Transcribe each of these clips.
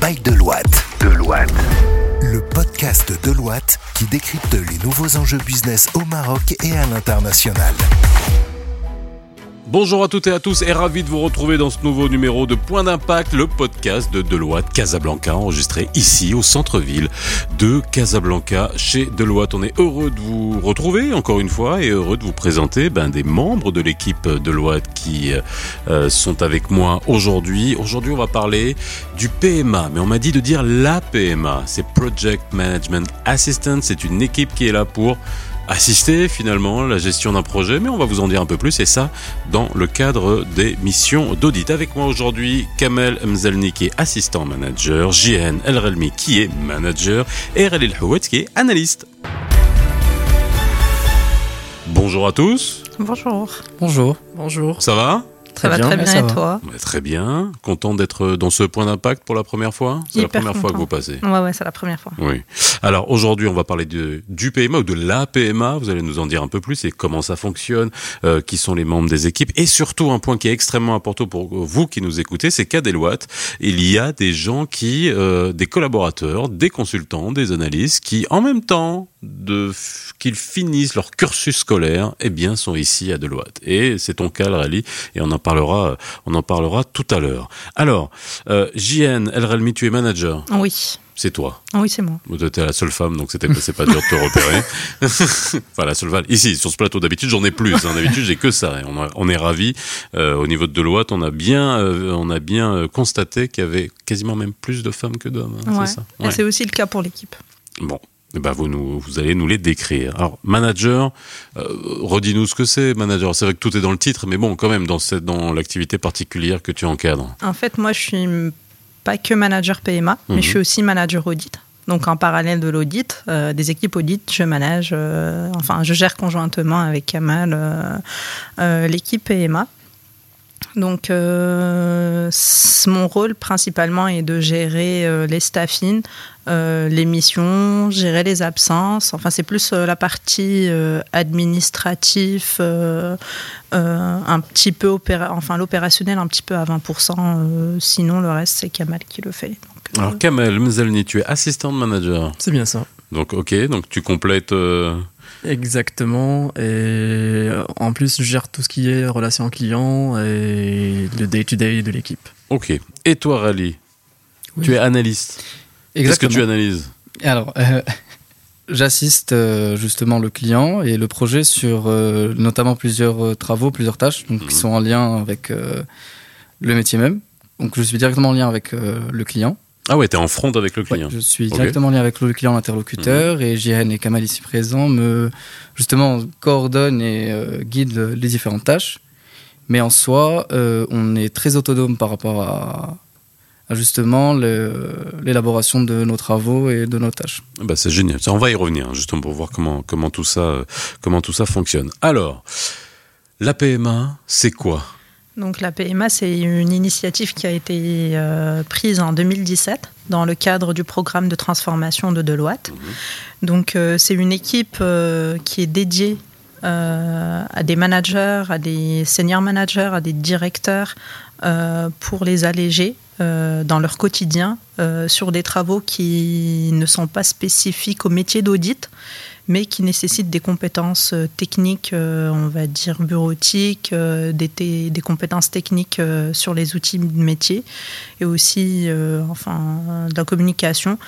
By Deloitte. Deloitte. Le podcast de Deloitte qui décrypte les nouveaux enjeux business au Maroc et à l'international. Bonjour à toutes et à tous et ravi de vous retrouver dans ce nouveau numéro de Point d'impact, le podcast de Deloitte Casablanca enregistré ici au centre-ville de Casablanca chez Deloitte. On est heureux de vous retrouver encore une fois et heureux de vous présenter ben, des membres de l'équipe Deloitte qui euh, sont avec moi aujourd'hui. Aujourd'hui on va parler du PMA, mais on m'a dit de dire la PMA, c'est Project Management Assistant, c'est une équipe qui est là pour assister finalement la gestion d'un projet, mais on va vous en dire un peu plus et ça dans le cadre des missions d'audit. Avec moi aujourd'hui, Kamel Mzelni qui est assistant manager, JN El Relmi qui est manager et Ralil Houet qui est analyste. Bonjour à tous. Bonjour. Bonjour. Bonjour. Ça va? Ça va très bien et toi Très bien. Content d'être dans ce point d'impact pour la première fois? C'est la première fois que vous passez Ouais, ouais, c'est la première fois. Oui. Alors aujourd'hui, on va parler de, du PMA ou de la PMA. Vous allez nous en dire un peu plus et comment ça fonctionne, euh, qui sont les membres des équipes. Et surtout, un point qui est extrêmement important pour vous qui nous écoutez, c'est qu'à Deloitte, il y a des gens qui, euh, des collaborateurs, des consultants, des analystes qui, en même temps, de qu'ils finissent leur cursus scolaire, eh bien, sont ici à Deloitte. Et c'est ton cas, Rally, et on en parlera, on en parlera tout à l'heure. Alors, euh, JN El tu es manager. Oui. C'est toi. Oui, c'est moi. Tu étais la seule femme, donc c'était c'est pas dur de te repérer. enfin, la seule femme. Ici, sur ce plateau, d'habitude, j'en ai plus. Hein. D'habitude, j'ai que ça. Et on, on est ravis. Euh, au niveau de Deloitte, on a bien, euh, on a bien euh, constaté qu'il y avait quasiment même plus de femmes que d'hommes. Hein, ouais. C'est ça. Et c'est aussi le cas pour l'équipe. Bon, eh ben vous, nous, vous allez nous les décrire. Alors, manager, euh, redis-nous ce que c'est, manager. C'est vrai que tout est dans le titre, mais bon, quand même, dans, cette, dans l'activité particulière que tu encadres. En fait, moi, je suis pas que manager PMA, mais Mhm. je suis aussi manager audit. Donc, en parallèle de l'audit, euh, des équipes audit, je manage, euh, enfin, je gère conjointement avec Kamal l'équipe PMA. Donc, euh, mon rôle principalement est de gérer euh, les staffings, euh, les missions, gérer les absences. Enfin, c'est plus euh, la partie euh, administrative, euh, euh, un petit peu opéra enfin l'opérationnel un petit peu à 20%. euh, sinon, le reste c'est Kamal qui le fait. Donc, euh, Alors, Kamel Mzelni, tu es assistant manager. C'est bien ça. Donc, ok, donc tu complètes. Exactement. Et euh, en plus, je gère tout ce qui est relation client et le day-to-day de l'équipe. Ok. Et toi, Rally Oui. Tu es analyste. Qu'est-ce que tu analyses? Alors, euh, j'assiste euh, justement le client et le projet sur euh, notamment plusieurs euh, travaux, plusieurs tâches donc, Mhm. qui sont en lien avec euh, le métier même. Donc, je suis directement en lien avec euh, le client. Ah ouais, t'es en front avec le Ouais, client. je suis. Mhm. directement en lien avec le client, l'interlocuteur, et JN et Kamal ici présents me justement coordonnent et euh, guident les différentes tâches. Mais en soi, euh, on est très autonome par rapport à, à justement l'élaboration de nos travaux et de nos tâches. Ah Bah, c'est génial. On va y revenir, hein, justement, pour voir comment, comment, tout ça, euh, comment tout ça fonctionne. Alors, la PMA, c'est quoi? Donc la PMA, c'est une initiative qui a été euh, prise en 2017 dans le cadre du programme de transformation de Deloitte. Donc euh, c'est une équipe euh, qui est dédiée à des managers, à des senior managers, à des directeurs pour les alléger dans leur quotidien sur des travaux qui ne sont pas spécifiques au métier d'audit, mais qui nécessitent des compétences euh, techniques, euh, on va dire bureautiques, euh, des, des compétences techniques sur les outils de métier et aussi enfin, de la communication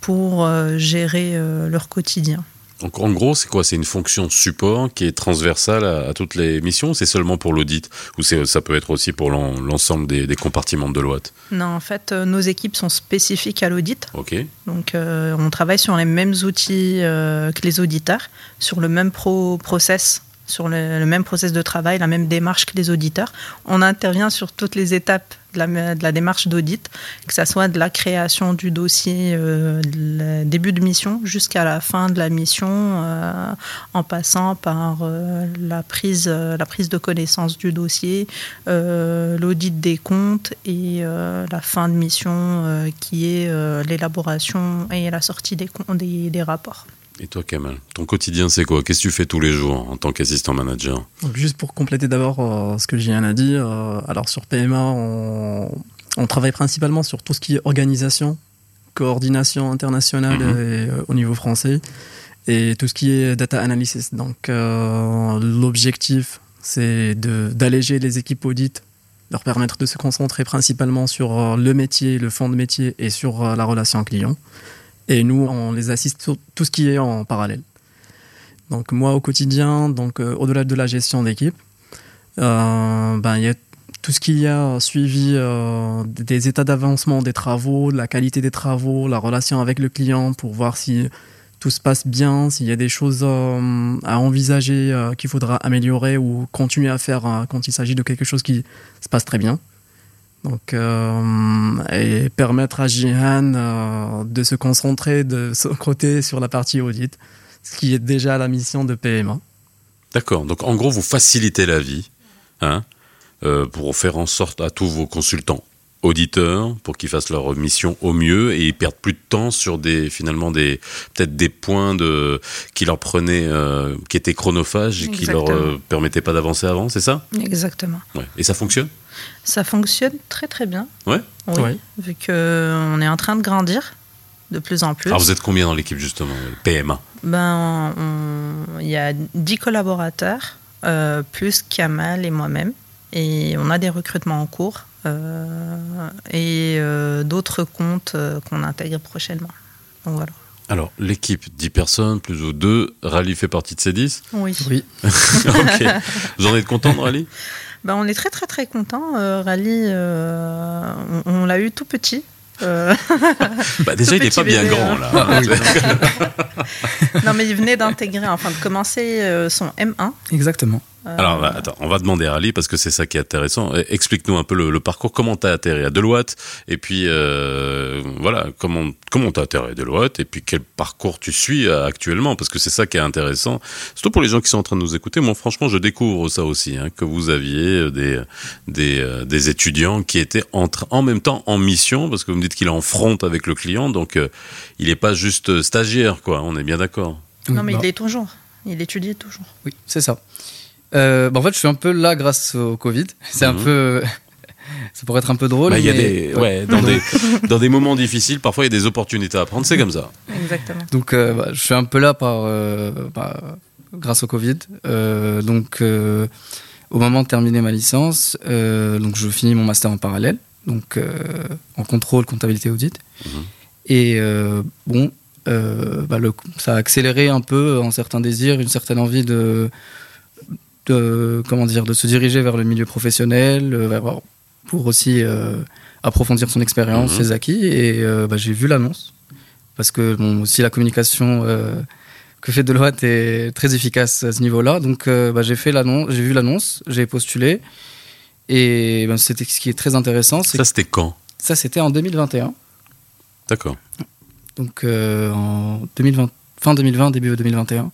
pour gérer leur quotidien. Donc, en gros, c'est quoi? C'est une fonction support qui est transversale à, à toutes les missions? Ou c'est seulement pour l'audit? Ou ça peut être aussi pour l'en- l'ensemble des, des compartiments de Deloitte Non, en fait, euh, nos équipes sont spécifiques à l'audit. Ok. Donc, euh, on travaille sur les mêmes outils euh, que les auditeurs, sur le même pro process, sur le, même process de travail, la même démarche que les auditeurs. On intervient sur toutes les étapes de la, démarche d'audit, que ce soit de la création du dossier, euh, début de mission jusqu'à la fin de la mission, euh, en passant par euh, la, prise, de connaissance du dossier, l'audit des comptes et la fin de mission qui est l'élaboration et la sortie des rapports. Et toi, Kamal Ton quotidien, c'est quoi? Qu'est-ce que tu fais tous les jours en tant qu'assistant manager? Donc juste pour compléter d'abord euh, ce que Julien a dit, euh, alors sur PMA, on, on travaille principalement sur tout ce qui est organisation, coordination internationale Mhm. et, euh, au niveau français et tout ce qui est data analysis. Donc l'objectif, c'est d'alléger les équipes audit, leur permettre de se concentrer principalement sur le métier, le fond de métier et sur la relation client. Et nous, on les assiste sur tout ce qui est en parallèle. Donc moi, au quotidien, donc euh, au-delà de la gestion d'équipe, euh, ben il y a tout ce qu'il y a suivi euh, des états d'avancement des travaux, la qualité des travaux, la relation avec le client pour voir si tout se passe bien, s'il y a des choses à envisager qu'il faudra améliorer ou continuer à faire quand il s'agit de quelque chose qui se passe très bien. Donc, euh, et permettre à Jihan euh, de se concentrer de son côté sur la partie audit, ce qui est déjà la mission de PMA. D'accord. Donc en gros, vous facilitez la vie hein, euh, pour faire en sorte à tous vos consultants auditeurs pour qu'ils fassent leur mission au mieux et ils perdent plus de temps sur des finalement des peut-être des points de qui leur prenaient euh, qui étaient chronophages et qui leur euh, permettaient pas d'avancer avant, c'est ça? Exactement. ouais. Et ça fonctionne? Ça fonctionne très très bien. Ouais. Oui, Ouais. vu qu'on est en train de grandir de plus en plus. Alors vous êtes combien dans l'équipe justement PMA Ben, il y a 10 collaborateurs, euh, plus Kamal et moi-même. Et on a des recrutements en cours euh, et euh, d'autres comptes euh, qu'on intègre prochainement. Donc voilà. Alors l'équipe 10 personnes plus ou 2, Rally fait partie de ces 10 Oui. Oui. Ok. Vous en êtes content de Rally? Ben, on est très très très content. Rally, euh, on, on l'a eu tout petit. Euh, bah, Déjà il n'est pas bien grand hein. là. Ah, oui. non, mais il venait d'intégrer, enfin de commencer euh, son M1. Exactement. Euh, Alors, bah, attends, on va demander à Ali parce que c'est ça qui est intéressant. Explique-nous un peu le, le parcours. Comment t'as atterri à Deloitte Et puis, euh, voilà, comment comment t'as atterri à Deloitte Et puis, quel parcours tu suis euh, actuellement? Parce que c'est ça qui est intéressant. Surtout pour les gens qui sont en train de nous écouter. Moi, franchement, je découvre ça aussi, hein, que vous aviez des des, euh, des étudiants qui étaient en, tra- en même temps en mission, parce que vous me dites qu'il est en front avec le client, donc euh, il n'est pas juste stagiaire, quoi. On est bien d'accord. non, mais Bah, il est toujours. Il étudie toujours. Oui, c'est ça. Euh, bah, en fait, je suis un peu là grâce au Covid. C'est un Mhm. peu. ça pourrait être un peu drôle. Bah, il y a mais- des, ouais, dans des dans des moments difficiles, parfois il y a des opportunités à prendre. C'est comme ça. Exactement. Donc, euh, bah, je suis un peu là par, euh, bah, grâce au Covid. Euh, donc, euh, au moment de terminer ma licence, euh, donc je finis mon master en parallèle, donc euh, en contrôle, comptabilité, audit. Mhm. Et euh, bon, euh, bah, le, ça a accéléré un peu un certain désir, une certaine envie de, de comment dire, de se diriger vers le milieu professionnel, euh, vers- pour aussi euh, approfondir son expérience, Mhm. ses acquis. Et euh, bah, j'ai vu l'annonce parce que bon, aussi la communication que fait Deloitte est très efficace à ce niveau-là. Donc euh, bah, j'ai fait l'annonce, j'ai vu l'annonce, j'ai postulé et c'était ce qui est très intéressant, c'est Ça, c'était quand? Ça c'était en 2021. D'accord. Donc euh, en 2020, fin 2020, début 2021.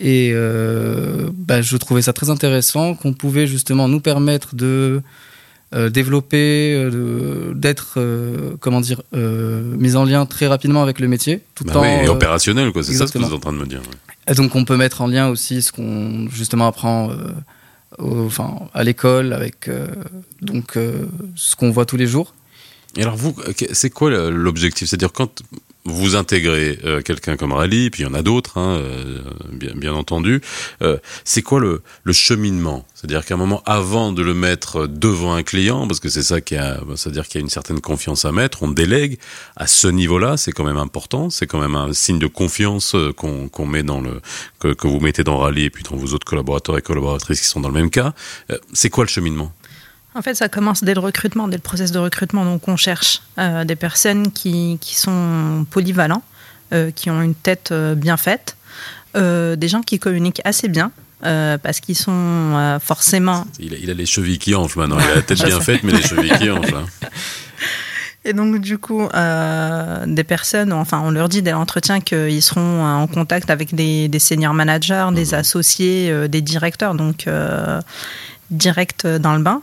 Et euh, bah, je trouvais ça très intéressant qu'on pouvait justement nous permettre de euh, développer, euh, d'être, euh, comment dire, mis en lien très rapidement avec le métier, tout Bah en, oui, et opérationnel, quoi. C'est ça ce que vous êtes en train de me dire. ouais. et donc on peut mettre en lien aussi ce qu'on justement apprend au- enfin, à l'école, avec donc ce qu'on voit tous les jours. Et alors, vous, c'est quoi l'objectif? C'est-à-dire, quand vous intégrez euh, quelqu'un comme Rally, puis il y en a d'autres, hein, euh, bien, bien entendu, euh, c'est quoi le, le cheminement? C'est-à-dire qu'à un moment, avant de le mettre devant un client, parce que c'est ça qui a, c'est-à-dire qu'il y a une certaine confiance à mettre, on délègue à ce niveau-là, c'est quand même important, c'est quand même un signe de confiance euh, qu'on qu'on met dans le que, que vous mettez dans Rally et puis dans vos autres collaborateurs et collaboratrices qui sont dans le même cas. Euh, c'est quoi le cheminement? En fait, ça commence dès le recrutement, dès le process de recrutement. Donc, on cherche euh, des personnes qui, qui sont polyvalents, euh, qui ont une tête euh, bien faite, des gens qui communiquent assez bien, parce qu'ils sont forcément. il a, il a les chevilles qui enflent maintenant. Il a la tête bien faite, mais les chevilles qui enflent. hein. Et donc, du coup, euh, des personnes, enfin, on leur dit dès l'entretien qu'ils seront en contact avec des, des senior managers, des associés, euh, des directeurs, donc euh, direct dans le bain.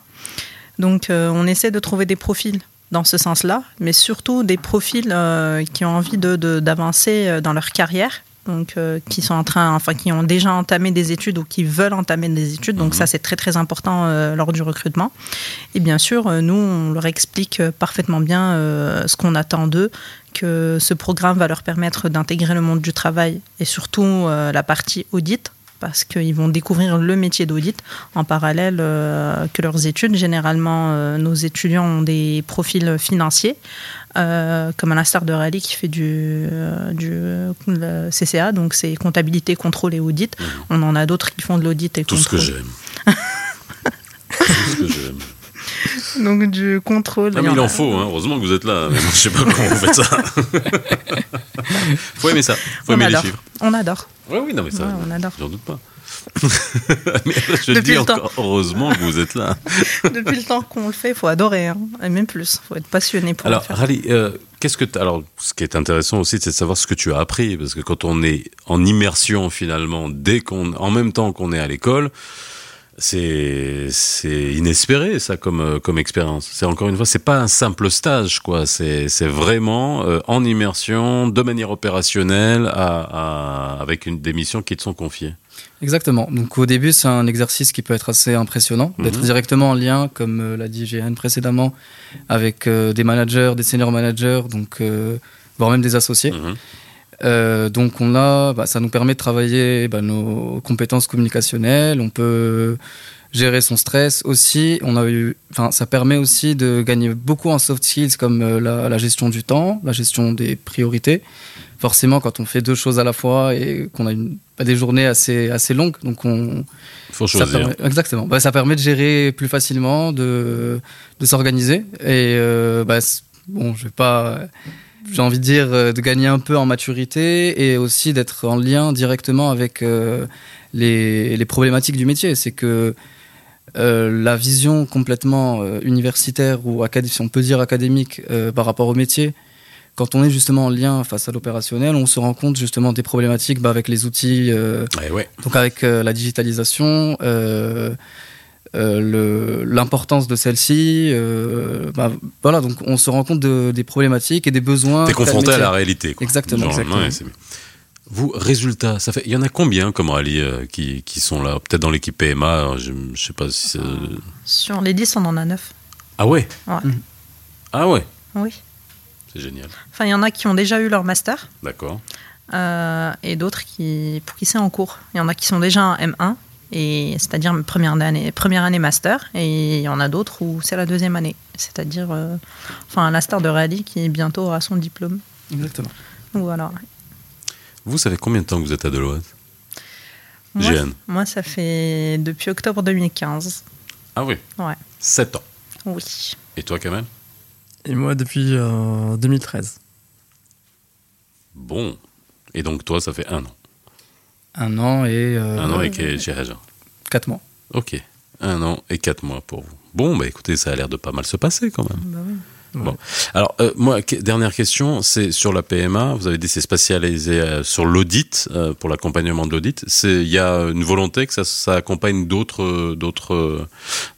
Donc, euh, on essaie de trouver des profils dans ce sens-là, mais surtout des profils euh, qui ont envie de- de- d'avancer euh, dans leur carrière donc euh, qui sont en train, enfin qui ont déjà entamé des études ou qui veulent entamer des études. Donc ça, c'est très très important lors du recrutement. Et bien sûr, nous, on leur explique parfaitement bien ce qu'on attend d'eux, que ce programme va leur permettre d'intégrer le monde du travail et surtout la partie audit parce qu'ils vont découvrir le métier d'audit en parallèle euh, que leurs études. Généralement, euh, nos étudiants ont des profils financiers, euh, comme Alain Star de Rally qui fait du, du CCA, donc c'est comptabilité, contrôle et audit. Mmh. On en a d'autres qui font de l'audit et Tout contrôle. ce que j'aime. Tout ce que j'aime. Donc du contrôle. Ah, mais il en faut, hein. heureusement que vous êtes là. Je sais pas comment vous faites ça. faut aimer ça. Faut on aimer adore. les chiffres. On adore. Oui, oui, non, mais ça. Ouais, on adore. J'en doute pas. mais je Depuis dis encore, heureusement que vous êtes là. Depuis le temps qu'on le fait, il faut adorer, hein. et même plus. Il faut être passionné pour Alors, le faire. Rally, euh, qu'est-ce que alors ce qui est intéressant aussi, c'est de savoir ce que tu as appris, parce que quand on est en immersion finalement, dès qu'on, en même temps qu'on est à l'école, c'est c'est inespéré ça comme euh, comme expérience. C'est encore une fois, c'est pas un simple stage quoi. C'est c'est vraiment euh, en immersion, de manière opérationnelle, à, à- avec une des missions qui te sont confiées. Exactement. Donc au début, c'est un exercice qui peut être assez impressionnant, d'être Mhm. directement en lien, comme euh, l'a dit GN précédemment, avec euh, des managers, des senior managers, donc voire même des associés. Mhm. Euh, donc on a, bah, ça nous permet de travailler bah, nos compétences communicationnelles. On peut gérer son stress aussi. On a eu, enfin, ça permet aussi de gagner beaucoup en soft skills comme euh, la, la gestion du temps, la gestion des priorités. Forcément, quand on fait deux choses à la fois et qu'on a une, bah, des journées assez assez longues, donc on Faut ça choisir. permet- exactement. Bah, ça permet de gérer plus facilement, de, de s'organiser. Et euh, bah, bon, je vais pas. J'ai envie de dire euh, de gagner un peu en maturité et aussi d'être en lien directement avec euh, les, les problématiques du métier. C'est que euh, la vision complètement euh, universitaire ou si on peut dire académique euh, par rapport au métier, quand on est justement en lien face à l'opérationnel, on se rend compte justement des problématiques bah, avec les outils euh, Eh ouais. donc avec euh, la digitalisation, euh, euh, l'importance de celle-ci, euh, bah, voilà, donc on se rend compte de- des problématiques et des besoins. T'es confronté à la réalité. Quoi. Exactement, Genre, exactement. ouais, c'est- vous, résultat, ça fait. Il y en a combien comme rallye euh, qui, qui sont là Peut-être dans l'équipe PMA. alors, Je, je sais pas si. c'est- Sur les 10, on en a 9. Ah ouais? Ouais. Ah ouais? Oui. C'est génial. Enfin, il y en a qui ont déjà eu leur master D'accord. euh, et d'autres qui, pour qui c'est en cours. Il y en a qui sont déjà en M1, et c'est-à-dire première année, première année master, et il y en a d'autres où c'est la deuxième année, c'est-à-dire euh, enfin la star de rallye qui bientôt aura son diplôme. Exactement. Donc voilà. Vous savez combien de temps que vous êtes à Deloitte? Moi, GN. moi, ça fait depuis octobre 2015. Ah oui? Ouais. 7 ans. Oui. Et toi, Kamel? Et moi, depuis euh, 2013. Bon. Et donc, toi, ça fait un an. Un an et euh, un an et Raja. quatre mois. Ok. Un an et quatre mois pour vous. Bon, bah écoutez, ça a l'air de pas mal se passer quand même. Bah oui. Bon. Alors, euh, moi, que- dernière question, c'est sur la PMA. Vous avez dit c'est spécialisé euh, sur l'audit, euh, pour l'accompagnement de l'audit. C'est- Il y a une volonté que ça, ça accompagne d'autres, euh, d'autres, euh,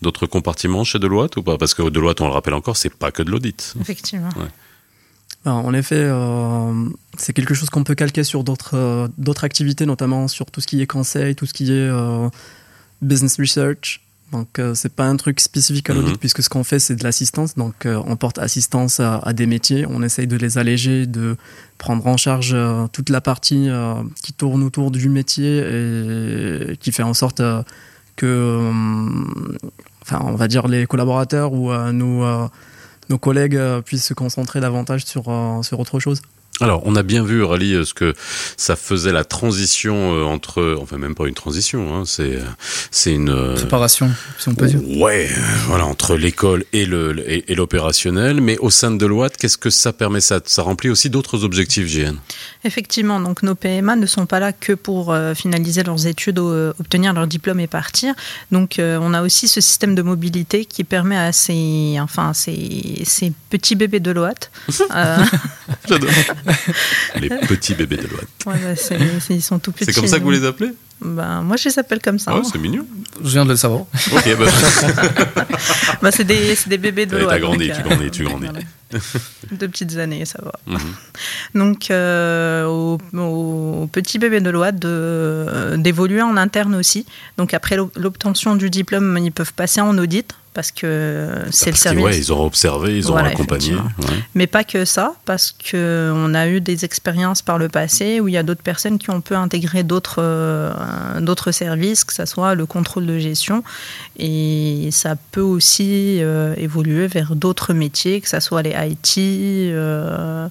d'autres compartiments chez Deloitte ou pas? Parce que Deloitte, on le rappelle encore, c'est pas que de l'audit. Effectivement. Ben, en effet, euh, c'est quelque chose qu'on peut calquer sur d'autres euh, d'autres activités, notamment sur tout ce qui est conseil, tout ce qui est euh, business research. Donc, c'est pas un truc spécifique à l'audit, Mhm. puisque ce qu'on fait, c'est de l'assistance. Donc, on porte assistance à, à des métiers, on essaye de les alléger, de prendre en charge toute la partie qui tourne autour du métier et qui fait en sorte que, enfin, on va dire les collaborateurs ou euh, nos, collègues euh, puissent se concentrer davantage sur, euh, sur autre chose. Alors, on a bien vu, Rally, euh, ce que ça faisait la transition euh, entre, enfin même pas une transition, hein, c'est, euh, c'est une Préparation, si on peut dire. Ouais, voilà, entre l'école et le et, et l'opérationnel, mais au sein de Deloitte, qu'est-ce que ça permet? Ça, ça remplit aussi d'autres objectifs, JN. Effectivement, donc nos PMA ne sont pas là que pour euh, finaliser leurs études, euh, obtenir leur diplôme et partir. Donc euh, on a aussi ce système de mobilité qui permet à ces, enfin, ces, ces petits bébés de euh, J'adore. les petits bébés Deloitte. ouais, bah, c'est- ils sont tout petits. C'est comme ça que vous les appelez? Ben, moi, je les appelle comme ça. Ah, hein. c'est mignon. Je viens de le savoir. Ok, bah, Ben, c'est des, c'est des bébés de Ouais, loi. t'as grandi, donc, tu euh, grandis, tu grandis. voilà. Deux petites années, ça va. mhm. Donc, euh, aux, aux petits bébés de loi de, d'évoluer en interne aussi. Donc, après l'ob- l'obtention du diplôme, ils peuvent passer en audit parce que c'est le service. ouais, ils ont observé, ils ont Voilà, accompagné. ouais. Mais pas que ça, parce que on a eu des expériences par le passé où il y a d'autres personnes qui ont pu intégrer d'autres euh, d'autres services, que ce soit le contrôle de gestion, et ça peut aussi euh, évoluer vers d'autres métiers, que ce soit les IT. euh,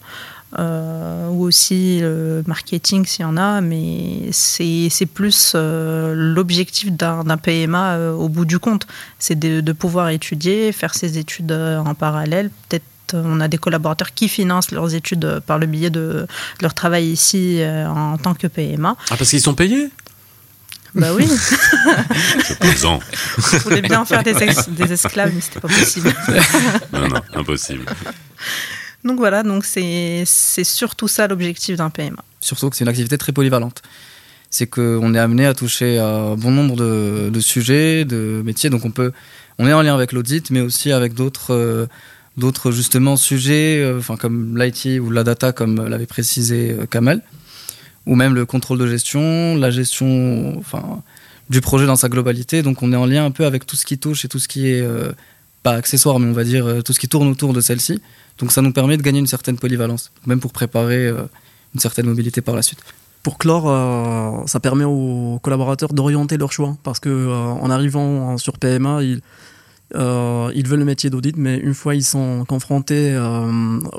euh, ou aussi le marketing s'il y en a, mais c'est c'est plus euh, l'objectif d'un PMA euh, au bout du compte. C'est de, de pouvoir étudier, faire ses études euh, en parallèle. Peut-être on a des collaborateurs qui financent leurs études par le biais de, de leur travail ici euh, en tant que PMA. Ah, parce qu'ils sont payés? Bah oui, C'est plaisant. je voulais bien faire des, ex- des esclaves, mais c'était pas possible. non, non, impossible. Donc voilà, donc c'est surtout ça l'objectif d'un PMA. Surtout que c'est une activité très polyvalente. C'est qu'on est amené à toucher à bon nombre de, de sujets, de métiers. Donc on peut, on est en lien avec l'audit, mais aussi avec d'autres, euh, d'autres justement sujets, euh, comme l'IT ou la data, comme l'avait précisé euh, Kamal, ou même le contrôle de gestion, la gestion, enfin du projet dans sa globalité. Donc on est en lien un peu avec tout ce qui touche et tout ce qui est pas accessoire, mais on va dire euh, tout ce qui tourne autour de celle-ci. Donc ça nous permet de gagner une certaine polyvalence, même pour préparer euh, une certaine mobilité par la suite. Pour clore, euh, ça permet aux collaborateurs d'orienter leur choix parce que en arrivant sur PMA, ils, veulent le métier d'audit, mais une fois ils sont confrontés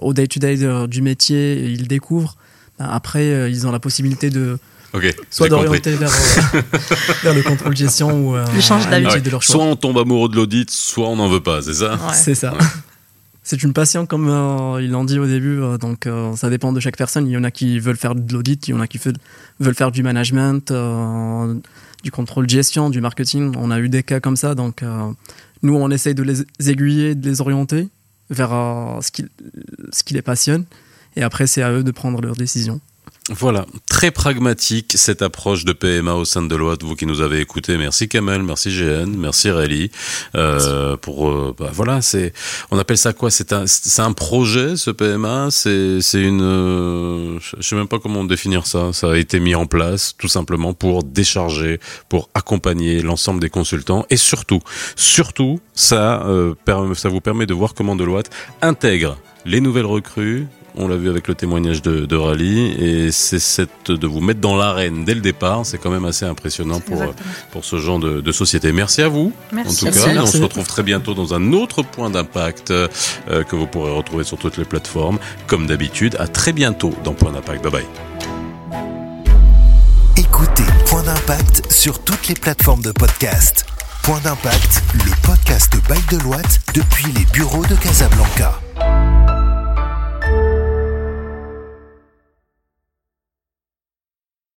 au day-to-day du métier ils découvrent, ben, après ils ont la possibilité de Ok, soit d'orienter vers, euh, vers le contrôle de gestion ou euh, métier Ouais. de leur choix. Soit on tombe amoureux de l'audit, soit on n'en veut pas, c'est ça Ouais. C'est ça. Ouais. C'est une passion comme euh, ils l'ont dit au début, euh, donc euh, ça dépend de chaque personne. Il y en a qui veulent faire de l'audit, il y en a qui veulent, veulent faire du management, euh, du contrôle de gestion, du marketing. On a eu des cas comme ça, donc euh, nous on essaye de les aiguiller, de les orienter vers euh, ce, qui, ce qui les passionne, et après c'est à eux de prendre leurs décisions. Voilà, très pragmatique cette approche de PMA au sein de Deloitte. Vous qui nous avez écoutés, merci Kamel, merci GN, merci Rally. Euh, pour euh, bah, voilà, c'est on appelle ça quoi? C'est un c'est un projet ce PMA. C'est c'est une euh, je sais même pas comment définir ça. Ça a été mis en place tout simplement pour décharger, pour accompagner l'ensemble des consultants et surtout surtout ça euh, ça vous permet de voir comment Deloitte intègre les nouvelles recrues. On l'a vu avec le témoignage de, de Rally et c'est cette de vous mettre dans l'arène dès le départ. C'est quand même assez impressionnant pour euh, Exactement. pour ce genre de, de société. Merci à vous. Merci. En tout Merci. cas, on se retrouve très bientôt dans un autre point d'impact euh, que vous pourrez retrouver sur toutes les plateformes. Comme d'habitude, à très bientôt dans Point d'impact. Bye bye. Écoutez Point d'impact sur toutes les plateformes de podcast. Point d'impact, le podcast by Deloitte depuis les bureaux de Casablanca.